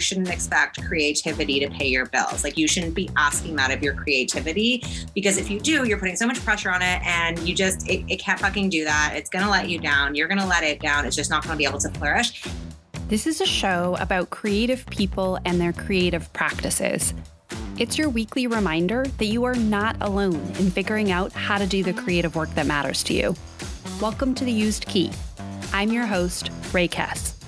you shouldn't expect creativity to pay your bills. Like you shouldn't be asking that of your creativity because if you do, you're putting so much pressure on it and you just, it, it can't fucking do that. It's going to let you down. You're going to let it down. It's just not going to be able to flourish. This is a show about creative people and their creative practices. It's your weekly reminder that you are not alone in figuring out how to do the creative work that matters to you. Welcome to The Used Key. I'm your host, Rae Kess.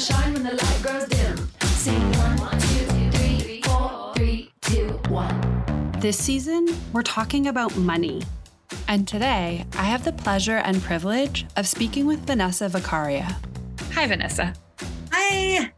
You're a gem shine when the light grows dim. Sing one, two, three, four, three, two, one. This season, we're talking about money. And today, I have the pleasure and privilege of speaking with Vanessa Vakharia. Hi, Vanessa. Hi.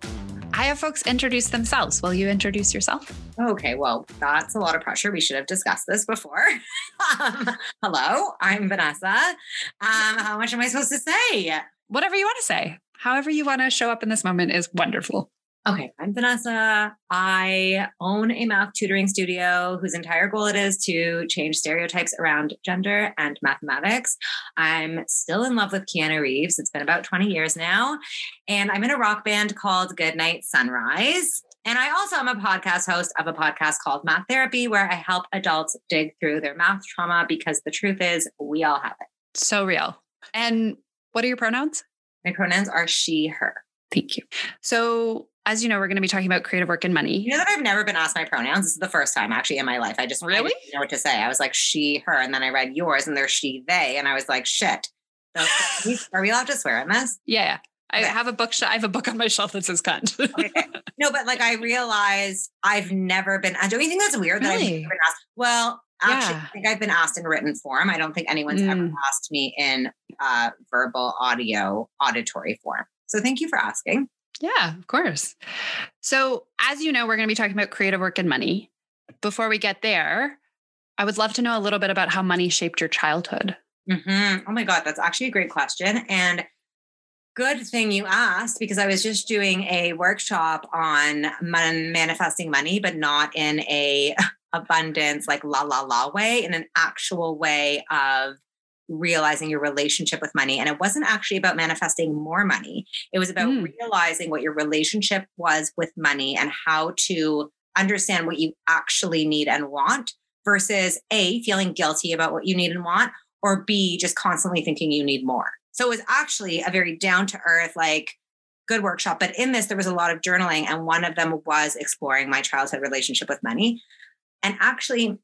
I have folks introduce themselves. Will you introduce yourself? Okay, well, that's a lot of pressure. We should have discussed this before. um, hello, I'm Vanessa. Um, how much am I supposed to say? Whatever you want to say. However, you want to show up in this moment is wonderful. Okay, I'm Vanessa. I own a math tutoring studio whose entire goal it is to change stereotypes around gender and mathematics. I'm still in love with Keanu Reeves. It's been about 20 years now. And I'm in a rock band called Goodnight Sunrise. And I also am a podcast host of a podcast called Math Therapy, where I help adults dig through their math trauma because the truth is, we all have it. So real. And what are your pronouns? My pronouns are she, her. Thank you. So, as you know, we're going to be talking about creative work and money. You know that I've never been asked my pronouns. This is the first time actually in my life. I just really I know what to say. I was like she, her, and then I read yours, and there's she, they, and I was like, shit. So, are we allowed to swear in this? Yeah. I okay. have a book. I have a book on my shelf that says "cunt." okay. No, but like I realized I've never been. Don't you think that's weird that really? I've never been asked? Well, actually, yeah. I think I've been asked in written form. I don't think anyone's mm. ever asked me in uh, verbal, audio, auditory form. So thank you for asking. Yeah, of course. So, as you know, we're going to be talking about creative work and money. Before we get there, I would love to know a little bit about how money shaped your childhood. Mm-hmm. Oh my God, that's actually a great question. And good thing you asked because I was just doing a workshop on man- manifesting money, but not in a abundance, like la la la way, in an actual way of realizing your relationship with money. And it wasn't actually about manifesting more money, it was about mm. realizing what your relationship was with money and how to understand what you actually need and want versus A, feeling guilty about what you need and want, or B, just constantly thinking you need more. So it was actually a very down to earth, like, good workshop. But in this, there was a lot of journaling, and one of them was exploring my childhood relationship with money. And actually,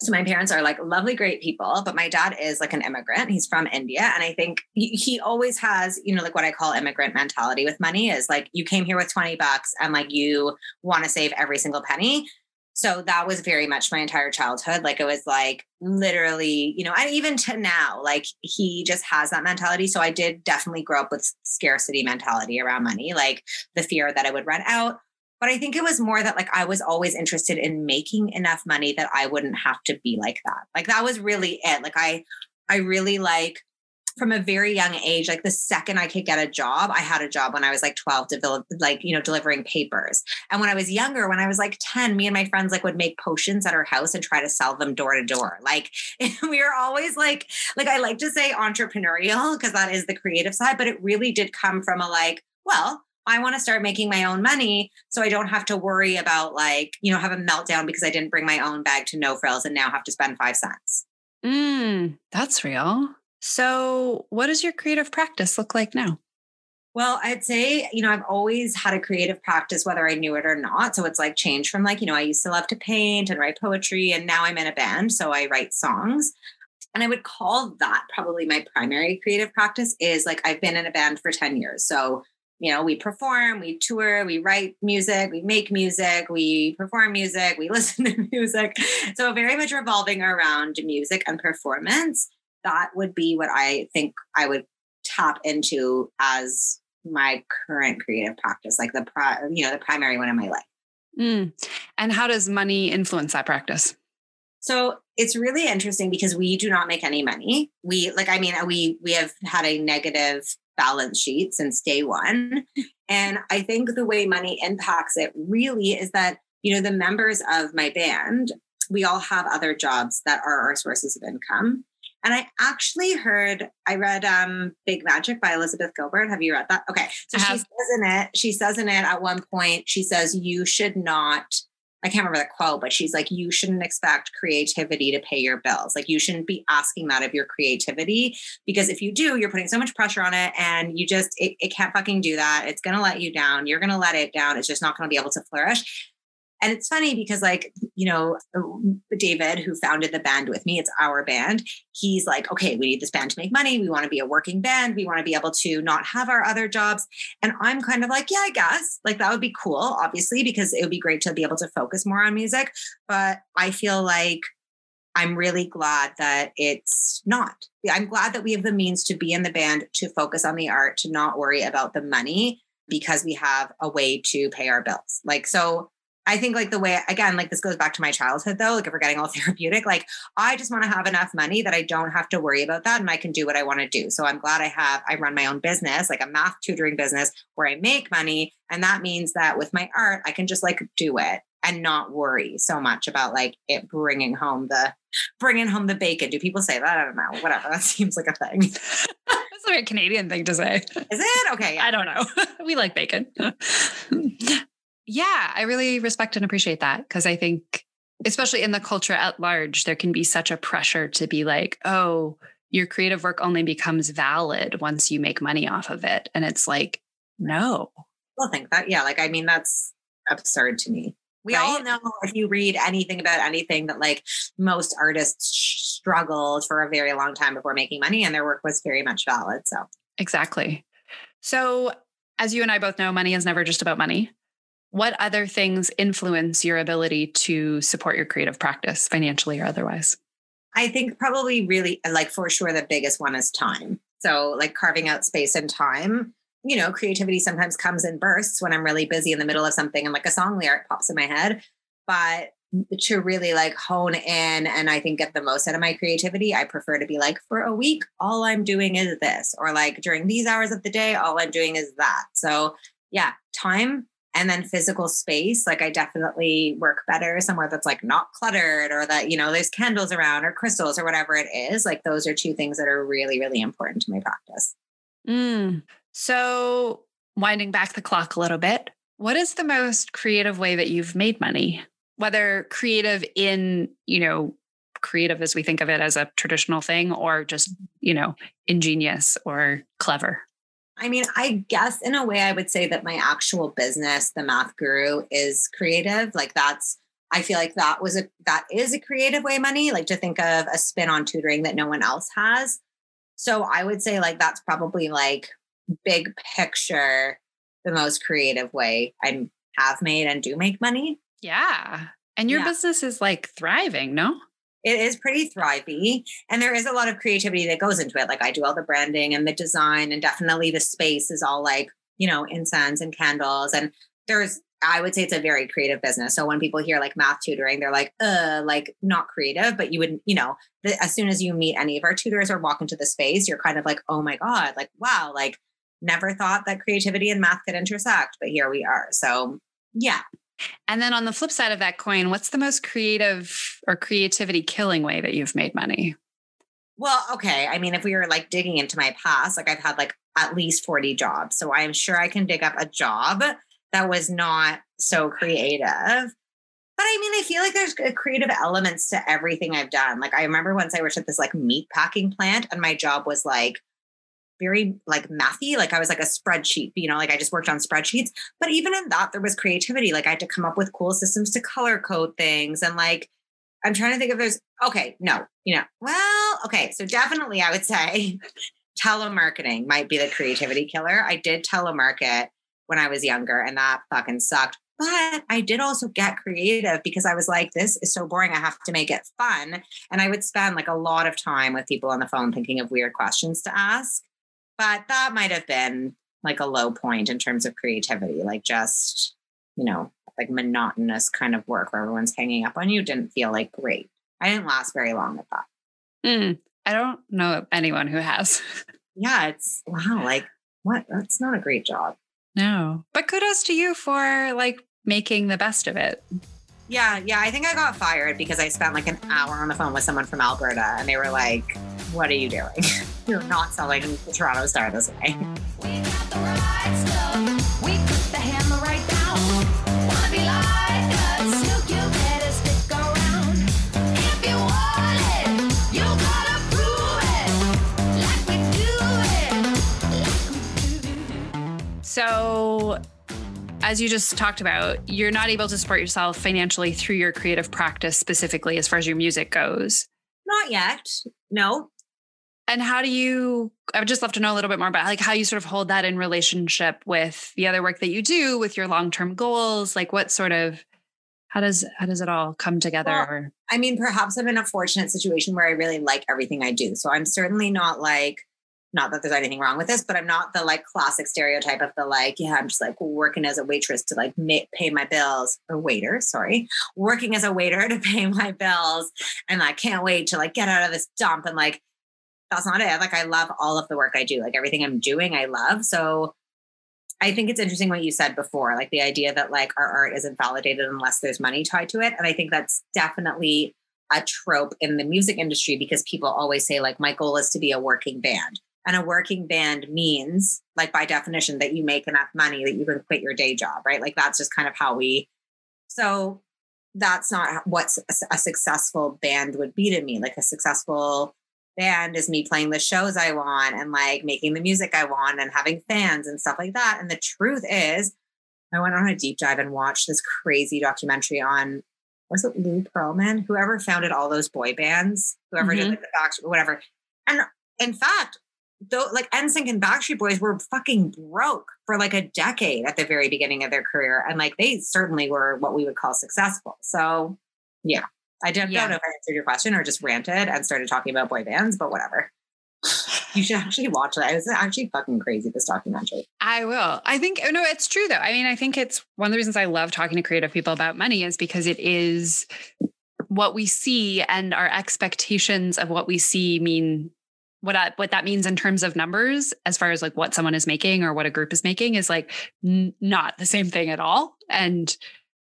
so my parents are like lovely, great people, but my dad is like an immigrant. He's from India. And I think he, he always has, you know, like what I call immigrant mentality with money is like you came here with 20 bucks and like you want to save every single penny. So that was very much my entire childhood. Like it was like literally, you know, and even to now, like he just has that mentality. So I did definitely grow up with scarcity mentality around money, like the fear that I would run out but I think it was more that like I was always interested in making enough money that I wouldn't have to be like that. Like that was really it. Like I I really like from a very young age, like the second I could get a job, I had a job when I was like 12 to like, you know, delivering papers. And when I was younger, when I was like 10, me and my friends like would make potions at our house and try to sell them door to door. Like we were always like, like I like to say entrepreneurial because that is the creative side, but it really did come from a like, well, I want to start making my own money so I don't have to worry about like, you know, have a meltdown because I didn't bring my own bag to no frills and now have to spend five cents. Mm, that's real. So, what does your creative practice look like now? Well, I'd say, you know, I've always had a creative practice, whether I knew it or not. So it's like changed from like, you know, I used to love to paint and write poetry, and now I'm in a band. So I write songs. And I would call that probably my primary creative practice is like I've been in a band for 10 years. So you know, we perform, we tour, we write music, we make music, we perform music, we listen to music. So, very much revolving around music and performance. That would be what I think I would tap into as my current creative practice, like the pri- you know the primary one in my life. Mm. And how does money influence that practice? So it's really interesting because we do not make any money. We like, I mean, we we have had a negative balance sheet since day one. And I think the way money impacts it really is that, you know, the members of my band, we all have other jobs that are our sources of income. And I actually heard, I read um, Big Magic by Elizabeth Gilbert. Have you read that? Okay. So she says in it, she says in it at one point, she says, you should not, I can't remember the quote, but she's like, you shouldn't expect creativity to pay your bills. Like you shouldn't be asking that of your creativity because if you do, you're putting so much pressure on it and you just, it, it can't fucking do that. It's going to let you down. You're going to let it down. It's just not going to be able to flourish. And it's funny because, like, you know, uh, David, who founded the band with me, it's our band. He's like, okay, we need this band to make money. We want to be a working band. We want to be able to not have our other jobs. And I'm kind of like, yeah, I guess like that would be cool, obviously, because it would be great to be able to focus more on music. But I feel like I'm really glad that it's not. I'm glad that we have the means to be in the band, to focus on the art, to not worry about the money because we have a way to pay our bills. Like, so I think like the way again, like this goes back to my childhood though. Like if we're getting all therapeutic, like I just want to have enough money that I don't have to worry about that and I can do what I want to do. So I'm glad I have I run my own business, like a math tutoring business where I make money, and that means that with my art, I can just like do it and not worry so much about like it bringing home the bringing home the bacon. Do people say that? I don't know. Whatever. That seems like a thing. That's like a Canadian thing to say. Is it okay? Yeah. I don't know. we like bacon. Yeah, I really respect and appreciate that because I think, especially in the culture at large, there can be such a pressure to be like, oh, your creative work only becomes valid once you make money off of it. And it's like, no. Well, think that, yeah, like, I mean, that's absurd to me. We right? all know if you read anything about anything that like most artists struggled for a very long time before making money and their work was very much valid. So, exactly. So, as you and I both know, money is never just about money what other things influence your ability to support your creative practice financially or otherwise? I think probably really uh, like for sure the biggest one is time. So like carving out space and time. You know, creativity sometimes comes in bursts when I'm really busy in the middle of something and like a song lyric pops in my head. But to really like hone in and I think get the most out of my creativity, I prefer to be like, for a week, all I'm doing is this, or like during these hours of the day, all I'm doing is that. So, yeah, time and then physical space like i definitely work better somewhere that's like not cluttered or that you know there's candles around or crystals or whatever it is. Like those are two things that are really really important to my practice. Mm. so winding back the clock a little bit what is the most creative way that you've made money? Whether creative in you know creative as we think of it as a traditional thing or just you know ingenious or clever I mean, I guess in a way, I would say that my actual business, the Math Guru, is creative. Like that's, I feel like that was a that is a creative way money. Like to think of a spin on tutoring that no one else has. So I would say like that's probably like big picture, the most creative way I have made and do make money. Yeah. And your yeah. business is like thriving, no? It is pretty thrivey and there is a lot of creativity that goes into it. Like i do all the branding and the design and definitely the space is all like you know incense and candles and there's i would say it's a very creative business. So when people hear like math tutoring they're like uh like not creative but you would you know the, as soon as you meet any of our tutors or walk into the space you're kind of like oh my god like wow like never thought that creativity and math could intersect but here we are. So yeah and then on the flip side of that coin, what's the most creative or creativity killing way that you've made money? Well, okay. I mean, if we were like digging into my past, like I've had like at least 40 jobs. So I am sure I can dig up a job that was not so creative. But I mean, I feel like there's creative elements to everything I've done. Like I remember once I worked at this like meat packing plant and my job was like very like mathy. Like I was like a spreadsheet, you know, like I just worked on spreadsheets. But even in that, there was creativity. Like I had to come up with cool systems to color code things. And like, I'm trying to think if there's, okay, no, you know, well, okay. So definitely I would say telemarketing might be the creativity killer. I did telemarket when I was younger and that fucking sucked. But I did also get creative because I was like, this is so boring. I have to make it fun. And I would spend like a lot of time with people on the phone thinking of weird questions to ask. But that might have been like a low point in terms of creativity, like just, you know, like monotonous kind of work where everyone's hanging up on you didn't feel like great. I didn't last very long at that. Mm, I don't know anyone who has. yeah, it's wow, like what? That's not a great job. No, but kudos to you for like making the best of it. Yeah, yeah. I think I got fired because I spent like an hour on the phone with someone from Alberta and they were like, What are you doing? You're not selling the Toronto Star this way. We got the right stuff. We put the hammer right down. Wanna be like us? You, you better stick around. If you want it, you gotta prove it. Like we do it. Like we do. So as you just talked about, you're not able to support yourself financially through your creative practice specifically as far as your music goes. Not yet. No. And how do you I would just love to know a little bit more about like how you sort of hold that in relationship with the other work that you do with your long-term goals, like what sort of how does how does it all come together? Well, I mean, perhaps I'm in a fortunate situation where I really like everything I do. So I'm certainly not like not that there's anything wrong with this, but I'm not the like classic stereotype of the like, yeah, I'm just like working as a waitress to like pay my bills or waiter, sorry, working as a waiter to pay my bills. And I can't wait to like get out of this dump. And like, that's not it. Like, I love all of the work I do, like everything I'm doing, I love. So I think it's interesting what you said before, like the idea that like our art isn't validated unless there's money tied to it. And I think that's definitely a trope in the music industry because people always say like my goal is to be a working band and a working band means, like by definition, that you make enough money that you can quit your day job, right? Like that's just kind of how we. So that's not what a successful band would be to me. Like a successful band is me playing the shows I want and like making the music I want and having fans and stuff like that. And the truth is, I went on a deep dive and watched this crazy documentary on was it Lou Pearlman? Whoever founded all those boy bands, whoever mm-hmm. did like the back, whatever. And in fact, though like NSYNC and Backstreet Boys were fucking broke for like a decade at the very beginning of their career. And like they certainly were what we would call successful. So yeah. I don't, yeah. don't know if I answered your question or just ranted and started talking about boy bands, but whatever. you should actually watch it. It was actually fucking crazy, this documentary. I will. I think, oh, no, it's true though. I mean, I think it's one of the reasons I love talking to creative people about money is because it is what we see and our expectations of what we see mean what I, what that means in terms of numbers as far as like what someone is making or what a group is making is like n- not the same thing at all and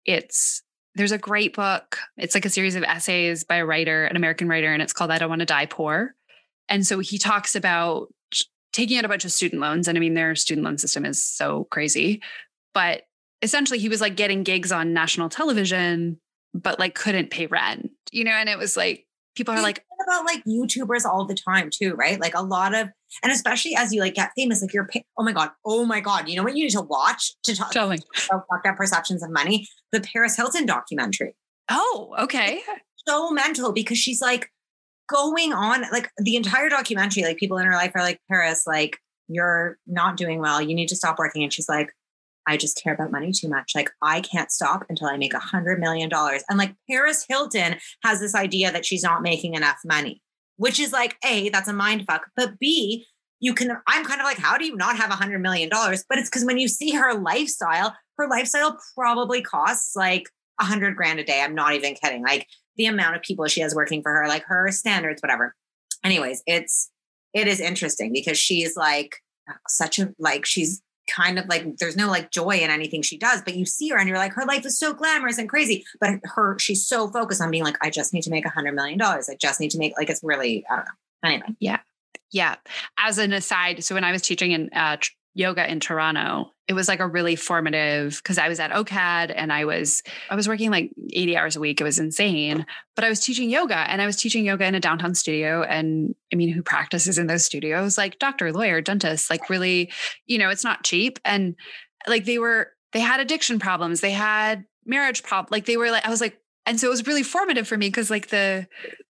it's there's a great book it's like a series of essays by a writer an american writer and it's called i don't want to die poor and so he talks about taking out a bunch of student loans and i mean their student loan system is so crazy but essentially he was like getting gigs on national television but like couldn't pay rent you know and it was like people are like about like YouTubers all the time too, right? Like a lot of, and especially as you like get famous, like you're, oh my god, oh my god, you know what you need to watch to talk Telling. about perceptions of money? The Paris Hilton documentary. Oh, okay. It's so mental because she's like going on like the entire documentary. Like people in her life are like Paris, like you're not doing well. You need to stop working, and she's like, I just care about money too much. Like I can't stop until I make a hundred million dollars. And like Paris Hilton has this idea that she's not making enough money, which is like, A, that's a mind fuck. But B, you can, I'm kind of like, how do you not have a hundred million dollars? But it's because when you see her lifestyle, her lifestyle probably costs like a hundred grand a day. I'm not even kidding. Like the amount of people she has working for her, like her standards, whatever. Anyways, it's, it is interesting because she's like such a, like, she's kind of like there's no like joy in anything she does but you see her and you're like her life is so glamorous and crazy but her she's so focused on being like i just need to make a hundred million dollars i just need to make like it's really i don't know anyway yeah yeah as an aside so when i was teaching in uh, yoga in Toronto, it was like a really formative because I was at OCAD and I was I was working like 80 hours a week. It was insane. But I was teaching yoga and I was teaching yoga in a downtown studio. And I mean, who practices in those studios? Like doctor, lawyer, dentist, like really, you know, it's not cheap. And like they were, they had addiction problems, they had marriage problems. Like they were like, I was like, and so it was really formative for me because like the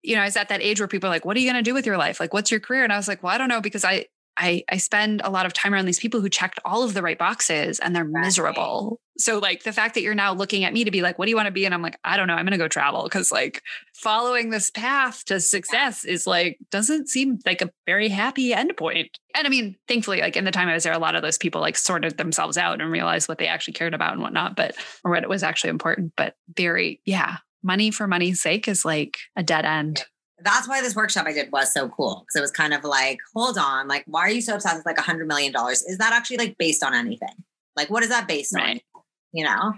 you know, I was at that age where people are like, what are you going to do with your life? Like, what's your career? And I was like, well, I don't know because I, I, I spend a lot of time around these people who checked all of the right boxes and they're right. miserable. So like the fact that you're now looking at me to be like, what do you want to be? And I'm like, I don't know. I'm going to go travel. Cause like following this path to success is like, doesn't seem like a very happy endpoint. And I mean, thankfully, like in the time I was there, a lot of those people like sorted themselves out and realized what they actually cared about and whatnot, but or what it was actually important. But very, yeah, money for money's sake is like a dead end that's why this workshop I did was so cool because it was kind of like, hold on, like, why are you so obsessed with like a hundred million dollars? Is that actually like based on anything? Like, what is that based right. on? You know?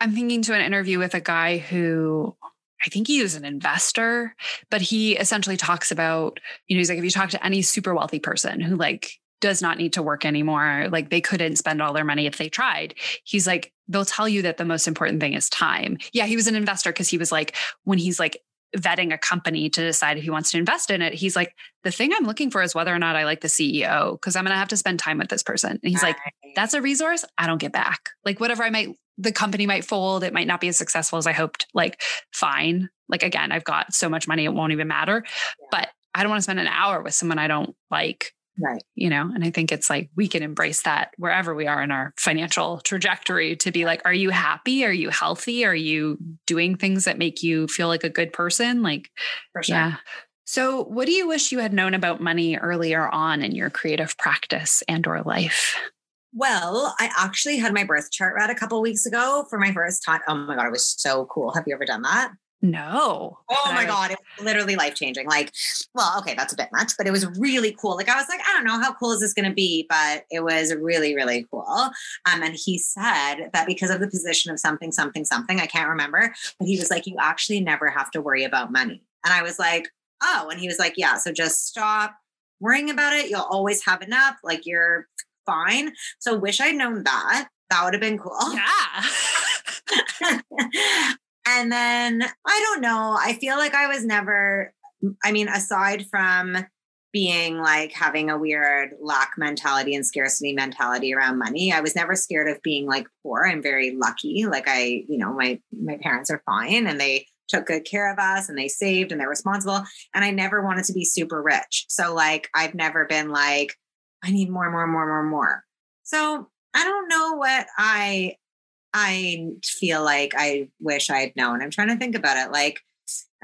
I'm thinking to an interview with a guy who I think he is an investor, but he essentially talks about, you know, he's like, if you talk to any super wealthy person who like does not need to work anymore, like they couldn't spend all their money if they tried, he's like, they'll tell you that the most important thing is time. Yeah, he was an investor because he was like, when he's like vetting a company to decide if he wants to invest in it, he's like, the thing I'm looking for is whether or not I like the CEO because I'm going to have to spend time with this person. And he's like, that's a resource I don't get back. Like whatever I might the company might fold. It might not be as successful as I hoped. Like, fine. Like, again, I've got so much money, it won't even matter. Yeah. But I don't want to spend an hour with someone I don't like. Right. You know, and I think it's like we can embrace that wherever we are in our financial trajectory to be like, are you happy? Are you healthy? Are you doing things that make you feel like a good person? Like, For sure. yeah. So, what do you wish you had known about money earlier on in your creative practice and or life? Well, I actually had my birth chart read a couple weeks ago for my first time. Oh my God, it was so cool. Have you ever done that? No. Oh my I, God. It was literally life changing. Like, well, okay, that's a bit much, but it was really cool. Like, I was like, I don't know, how cool is this going to be? But it was really, really cool. Um, and he said that because of the position of something, something, something, I can't remember, but he was like, you actually never have to worry about money. And I was like, oh, and he was like, yeah, so just stop worrying about it. You'll always have enough. Like, you're fine. So wish I'd known that. That would have been cool. Yeah. and then I don't know. I feel like I was never, I mean, aside from being like having a weird lack mentality and scarcity mentality around money, I was never scared of being like poor. I'm very lucky. Like I, you know, my my parents are fine and they took good care of us and they saved and they're responsible. And I never wanted to be super rich. So like I've never been like, I need more, more, more, more, more. So I don't know what I I feel like I wish I had known. I'm trying to think about it. Like,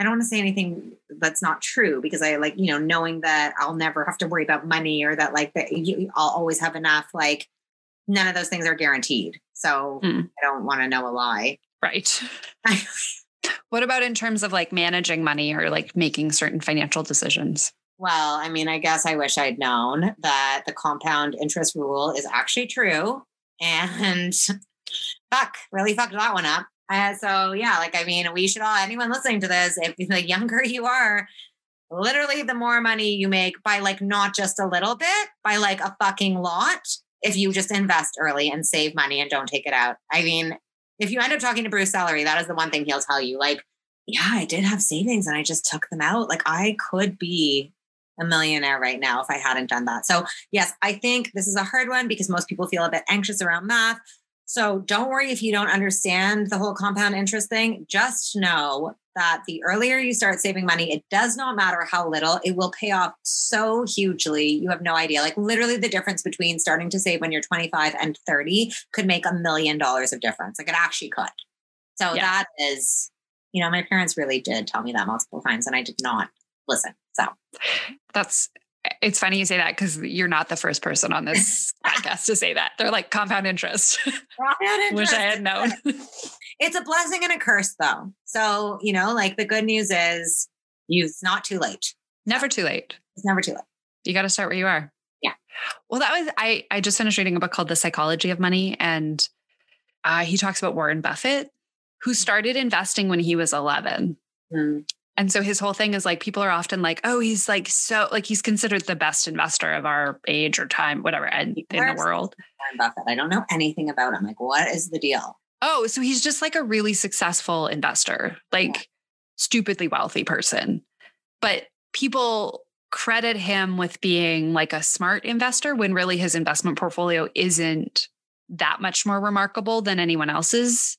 I don't want to say anything that's not true because I like, you know, knowing that I'll never have to worry about money or that like that you, I'll always have enough. Like, none of those things are guaranteed. So mm. I don't want to know a lie. Right. what about in terms of like managing money or like making certain financial decisions? Well, I mean, I guess I wish I'd known that the compound interest rule is actually true. And fuck, really fucked that one up. Uh, so yeah, like I mean, we should all anyone listening to this, if the younger you are, literally the more money you make by like not just a little bit, by like a fucking lot, if you just invest early and save money and don't take it out. I mean, if you end up talking to Bruce Sellery, that is the one thing he'll tell you. Like, yeah, I did have savings and I just took them out. Like I could be a millionaire right now if I hadn't done that. So, yes, I think this is a hard one because most people feel a bit anxious around math. So, don't worry if you don't understand the whole compound interest thing. Just know that the earlier you start saving money, it does not matter how little, it will pay off so hugely. You have no idea. Like, literally, the difference between starting to save when you're 25 and 30 could make a million dollars of difference. Like, it actually could. So, yeah. that is, you know, my parents really did tell me that multiple times, and I did not listen. So that's it's funny you say that because you're not the first person on this podcast to say that. They're like compound interest. Compound interest. Wish I had known. it's a blessing and a curse though. So, you know, like the good news is you it's not too late. Never too late. It's never too late. You got to start where you are. Yeah. Well, that was I I just finished reading a book called The Psychology of Money and uh, he talks about Warren Buffett who started investing when he was 11. Mm. And so his whole thing is like people are often like, oh, he's like so like he's considered the best investor of our age or time, whatever, and in the world. Warren Buffett. I don't know anything about him. Like, what is the deal? Oh, so he's just like a really successful investor, like yeah. stupidly wealthy person. But people credit him with being like a smart investor when really his investment portfolio isn't that much more remarkable than anyone else's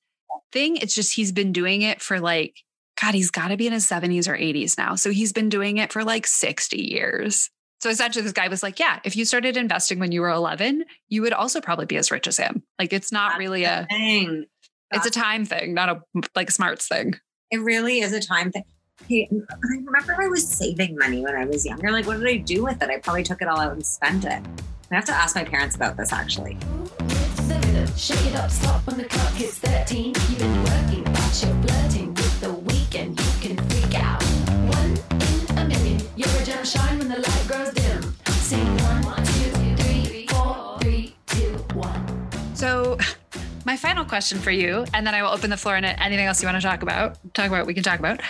thing. It's just he's been doing it for like God, he's got to be in his 70s or 80s now. So he's been doing it for like 60 years. So essentially, this guy was like, Yeah, if you started investing when you were 11, you would also probably be as rich as him. Like, it's not That's really a thing. It's a time thing, not a like smarts thing. It really is a time thing. Hey, I remember I was saving money when I was younger. Like, what did I do with it? I probably took it all out and spent it. I have to ask my parents about this actually. Shake it up, stop when the clock hits 13. You've been working, but you're flirting final question for you, and then I will open the floor and anything else you want to talk about, talk about, we can talk about.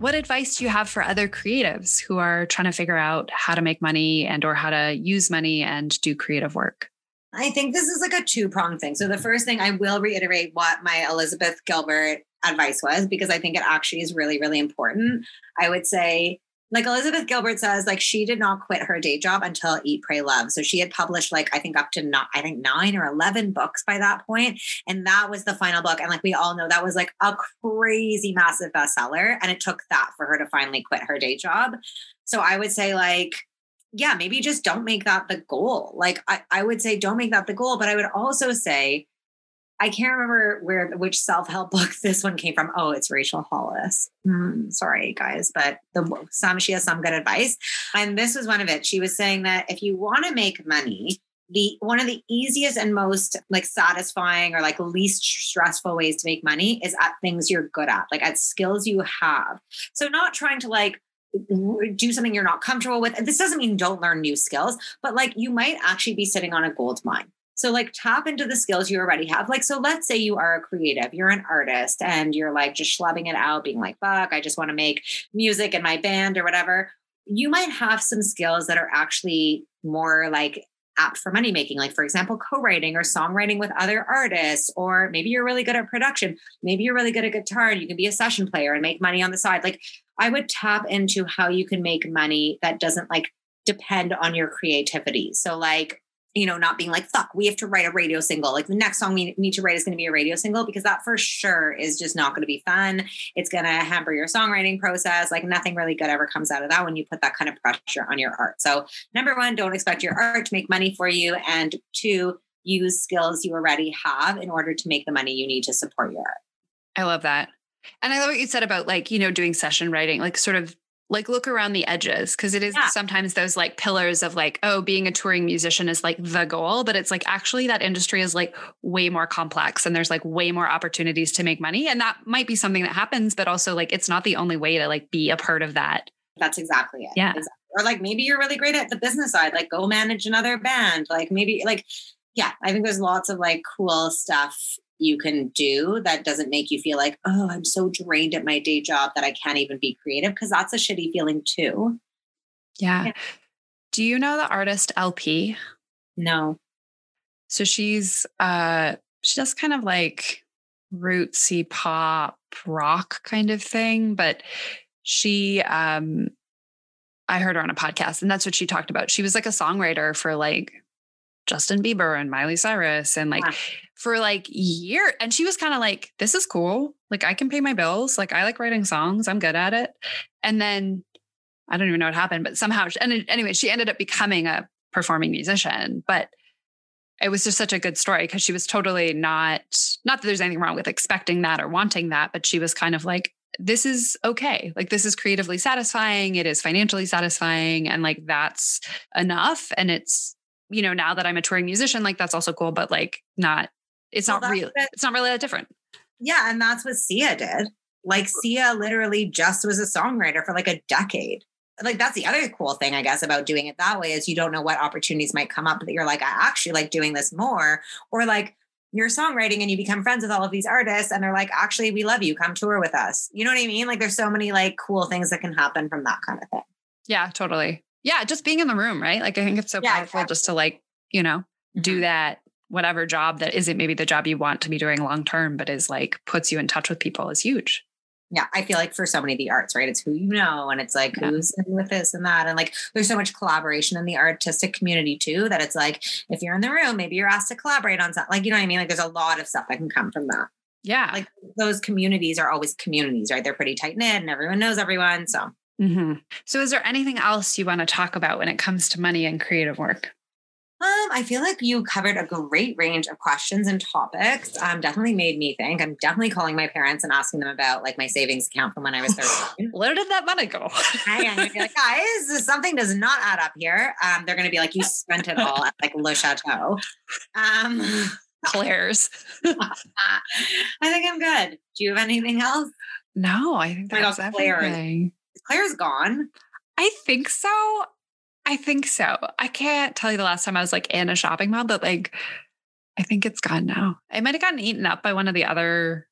What advice do you have for other creatives who are trying to figure out how to make money and or how to use money and do creative work? I think this is like a two pronged thing. So the first thing I will reiterate what my Elizabeth Gilbert advice was because I think it actually is really, really important. I would say like Elizabeth Gilbert says, like she did not quit her day job until Eat, Pray, Love. So she had published like I think up to not I think nine or eleven books by that point, and that was the final book. And like we all know, that was like a crazy massive bestseller, and it took that for her to finally quit her day job. So I would say like yeah, maybe just don't make that the goal. Like I, I would say don't make that the goal, but I would also say I can't remember where which self help book this one came from. Oh, it's Rachel Hollis. Mm, sorry, guys, but the some she has some good advice, and this was one of it. She was saying that if you want to make money, the one of the easiest and most like satisfying or like least stressful ways to make money is at things you're good at, like at skills you have. So not trying to like do something you're not comfortable with. This doesn't mean don't learn new skills, but like you might actually be sitting on a gold mine. So, like, tap into the skills you already have. Like, so let's say you are a creative, you're an artist, and you're like just schlubbing it out, being like, fuck, I just want to make music in my band or whatever. You might have some skills that are actually more like apt for money making, like, for example, co writing or songwriting with other artists, or maybe you're really good at production. Maybe you're really good at guitar and you can be a session player and make money on the side. Like, I would tap into how you can make money that doesn't like depend on your creativity. So, like, you know, not being like, fuck, we have to write a radio single. Like the next song we need to write is going to be a radio single because that for sure is just not going to be fun. It's going to hamper your songwriting process. Like nothing really good ever comes out of that when you put that kind of pressure on your art. So, number one, don't expect your art to make money for you. And two, use skills you already have in order to make the money you need to support your art. I love that. And I love what you said about like, you know, doing session writing, like sort of like look around the edges because it is yeah. sometimes those like pillars of like oh being a touring musician is like the goal but it's like actually that industry is like way more complex and there's like way more opportunities to make money and that might be something that happens but also like it's not the only way to like be a part of that that's exactly it yeah exactly. or like maybe you're really great at the business side like go manage another band like maybe like yeah i think there's lots of like cool stuff you can do that doesn't make you feel like, oh, I'm so drained at my day job that I can't even be creative because that's a shitty feeling too. Yeah. yeah. Do you know the artist LP? No. So she's uh she does kind of like rootsy pop rock kind of thing, but she um I heard her on a podcast and that's what she talked about. She was like a songwriter for like Justin Bieber and Miley Cyrus and like for like year and she was kind of like this is cool. Like i can pay my bills. Like i like writing songs. I'm good at it. And then i don't even know what happened but somehow and anyway she ended up becoming a performing musician but it was just such a good story because she was totally not not that there's anything wrong with expecting that or wanting that but she was kind of like this is okay. Like this is creatively satisfying. It is financially satisfying and like that's enough and it's you know now that i'm a touring musician like that's also cool but like not it's well, not real. It. It's not really that different. Yeah. And that's what Sia did. Like Sia literally just was a songwriter for like a decade. Like that's the other cool thing, I guess, about doing it that way is you don't know what opportunities might come up that you're like, I actually like doing this more. Or like you're songwriting and you become friends with all of these artists and they're like, actually, we love you. Come tour with us. You know what I mean? Like there's so many like cool things that can happen from that kind of thing. Yeah, totally. Yeah, just being in the room, right? Like I think it's so yeah, powerful exactly. just to like, you know, mm-hmm. do that whatever job that isn't maybe the job you want to be doing long term, but is like puts you in touch with people is huge. Yeah, I feel like for so many of the arts, right? It's who you know, and it's like yeah. who's in with this and that, and like there's so much collaboration in the artistic community too that it's like if you're in the room, maybe you're asked to collaborate on something. Like you know what I mean? Like there's a lot of stuff that can come from that. Yeah, like those communities are always communities, right? They're pretty tight knit, and everyone knows everyone. So, mm-hmm. so is there anything else you want to talk about when it comes to money and creative work? Um, I feel like you covered a great range of questions and topics. Um, definitely made me think. I'm definitely calling my parents and asking them about like my savings account from when I was 13. Where did that money go? I am be like, guys, something does not add up here. Um, they're gonna be like, you spent it all at like Le Chateau. Um Claire's. I think I'm good. Do you have anything else? No, I think that's Claire. everything. Claire's gone. I think so. I think so. I can't tell you the last time I was like in a shopping mall, but like I think it's gone now. I might have gotten eaten up by one of the other.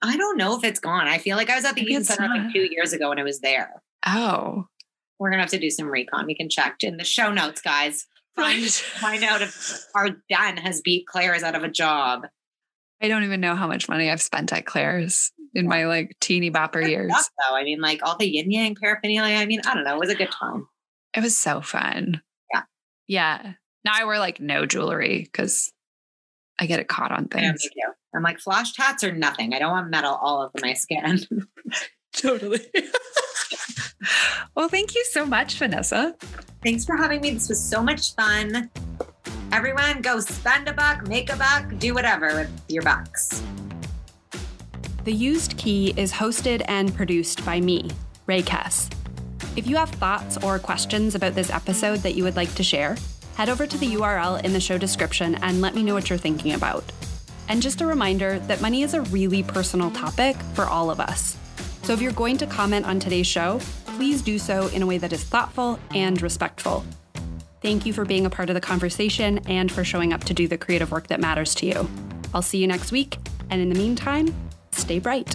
I don't know if it's gone. I feel like I was at the Eaton Center like two years ago when I was there. Oh. We're gonna have to do some recon. We can check in the show notes, guys. Find find out if our den has beat Claire's out of a job. I don't even know how much money I've spent at Claire's in my like teeny bopper years. Stuff, though. I mean, like all the yin yang paraphernalia. I mean, I don't know. It was a good time. It was so fun. Yeah. Yeah. Now I wear like no jewelry because I get it caught on things. Yeah, I'm like flash tats are nothing. I don't want metal all over my skin. totally. well, thank you so much, Vanessa. Thanks for having me. This was so much fun. Everyone, go spend a buck, make a buck, do whatever with your bucks. The Used Key is hosted and produced by me, Rae Kess. If you have thoughts or questions about this episode that you would like to share, head over to the URL in the show description and let me know what you're thinking about. And just a reminder that money is a really personal topic for all of us. So if you're going to comment on today's show, please do so in a way that is thoughtful and respectful. Thank you for being a part of the conversation and for showing up to do the creative work that matters to you. I'll see you next week, and in the meantime, stay bright.